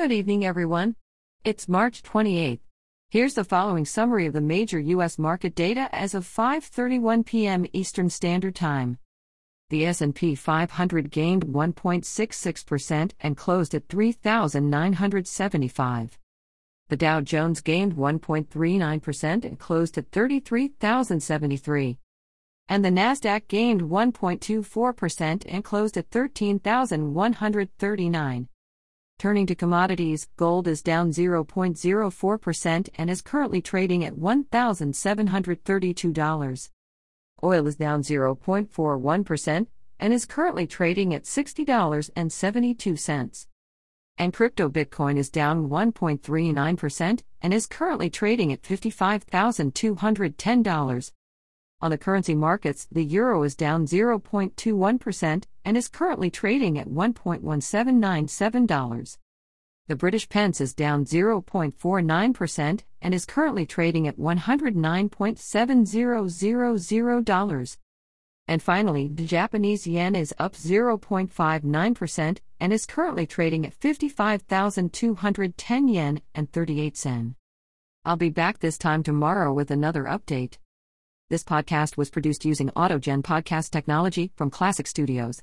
Good evening, everyone. It's March 28th. Here's the following summary of the major U.S. market data as of 5:31 p.m. Eastern Standard Time. The S&P 500 gained 1.66% and closed at 3,975. The Dow Jones gained 1.39% and closed at 33,073. And the Nasdaq gained 1.24% and closed at 13,139. Turning to commodities, gold is down 0.04% and is currently trading at $1,732. Oil is down 0.41% and is currently trading at $60.72. And crypto Bitcoin is down 1.39% and is currently trading at $55,210. On the currency markets, the euro is down 0.21% and is currently trading at $1.1797. The British pence is down 0.49% and is currently trading at $109.7000. And finally, the Japanese yen is up 0.59% and is currently trading at 55,210 yen and 38 sen. I'll be back this time tomorrow with another update. This podcast was produced using AutoGen podcast technology from Classic Studios.